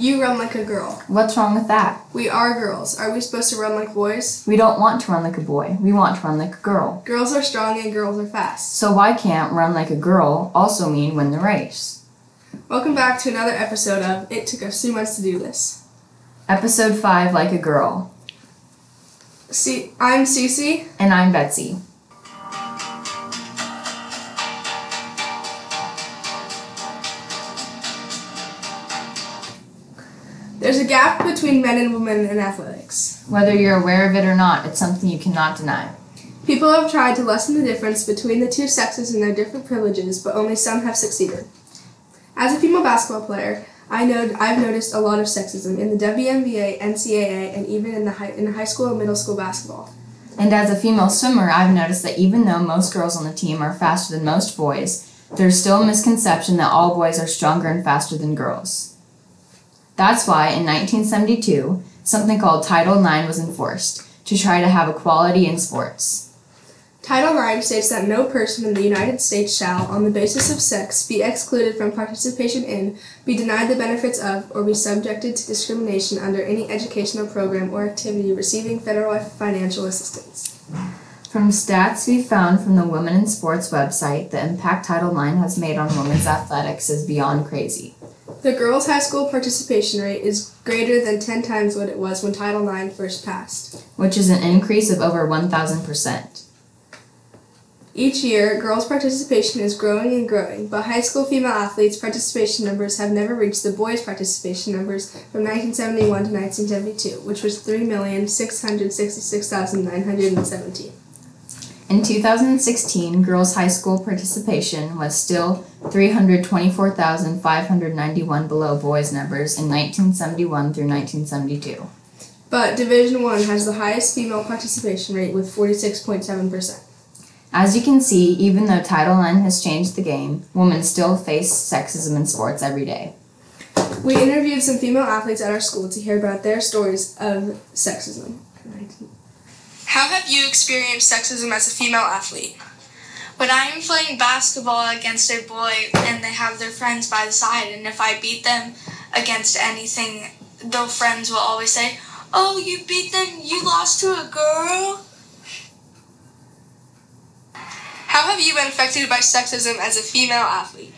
You run like a girl. What's wrong with that? We are girls. Are we supposed to run like boys? We don't want to run like a boy. We want to run like a girl. Girls are strong and girls are fast. So why can't run like a girl also mean win the race? Welcome back to another episode of It Took Us Two Months to Do This. Episode 5 Like a Girl. See, I'm Cece. And I'm Betsy. There's a gap between men and women in athletics. Whether you're aware of it or not, it's something you cannot deny. People have tried to lessen the difference between the two sexes and their different privileges, but only some have succeeded. As a female basketball player, I know I've noticed a lot of sexism in the WNBA, NCAA, and even in the high, in high school and middle school basketball. And as a female swimmer, I've noticed that even though most girls on the team are faster than most boys, there's still a misconception that all boys are stronger and faster than girls. That's why in 1972, something called Title IX was enforced to try to have equality in sports. Title IX states that no person in the United States shall, on the basis of sex, be excluded from participation in, be denied the benefits of, or be subjected to discrimination under any educational program or activity receiving federal financial assistance. From stats we found from the Women in Sports website, the impact Title IX has made on women's athletics is beyond crazy. The girls' high school participation rate is greater than 10 times what it was when Title IX first passed, which is an increase of over 1,000%. Each year, girls' participation is growing and growing, but high school female athletes' participation numbers have never reached the boys' participation numbers from 1971 to 1972, which was 3,666,917. In 2016, girls' high school participation was still 324,591 below boys' numbers in 1971 through 1972. But Division 1 has the highest female participation rate with 46.7%. As you can see, even though Title IX has changed the game, women still face sexism in sports every day. We interviewed some female athletes at our school to hear about their stories of sexism. How have you experienced sexism as a female athlete? When I'm playing basketball against a boy and they have their friends by the side, and if I beat them against anything, their friends will always say, Oh, you beat them, you lost to a girl? How have you been affected by sexism as a female athlete?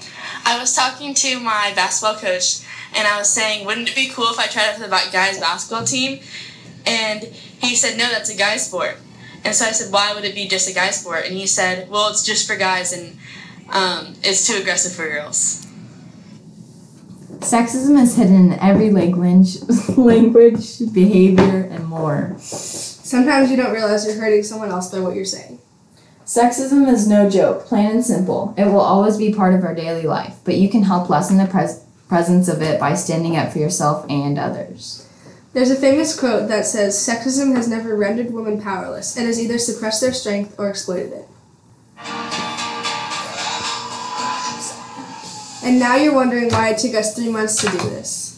I was talking to my basketball coach and I was saying, wouldn't it be cool if I tried out for the guys basketball team? And he said, no, that's a guy sport. And so I said, why would it be just a guy sport? And he said, well, it's just for guys and um, it's too aggressive for girls. Sexism is hidden in every language, language, behavior, and more. Sometimes you don't realize you're hurting someone else by what you're saying. Sexism is no joke, plain and simple. It will always be part of our daily life, but you can help lessen the pres- presence of it by standing up for yourself and others. There's a famous quote that says Sexism has never rendered women powerless. It has either suppressed their strength or exploited it. And now you're wondering why it took us three months to do this.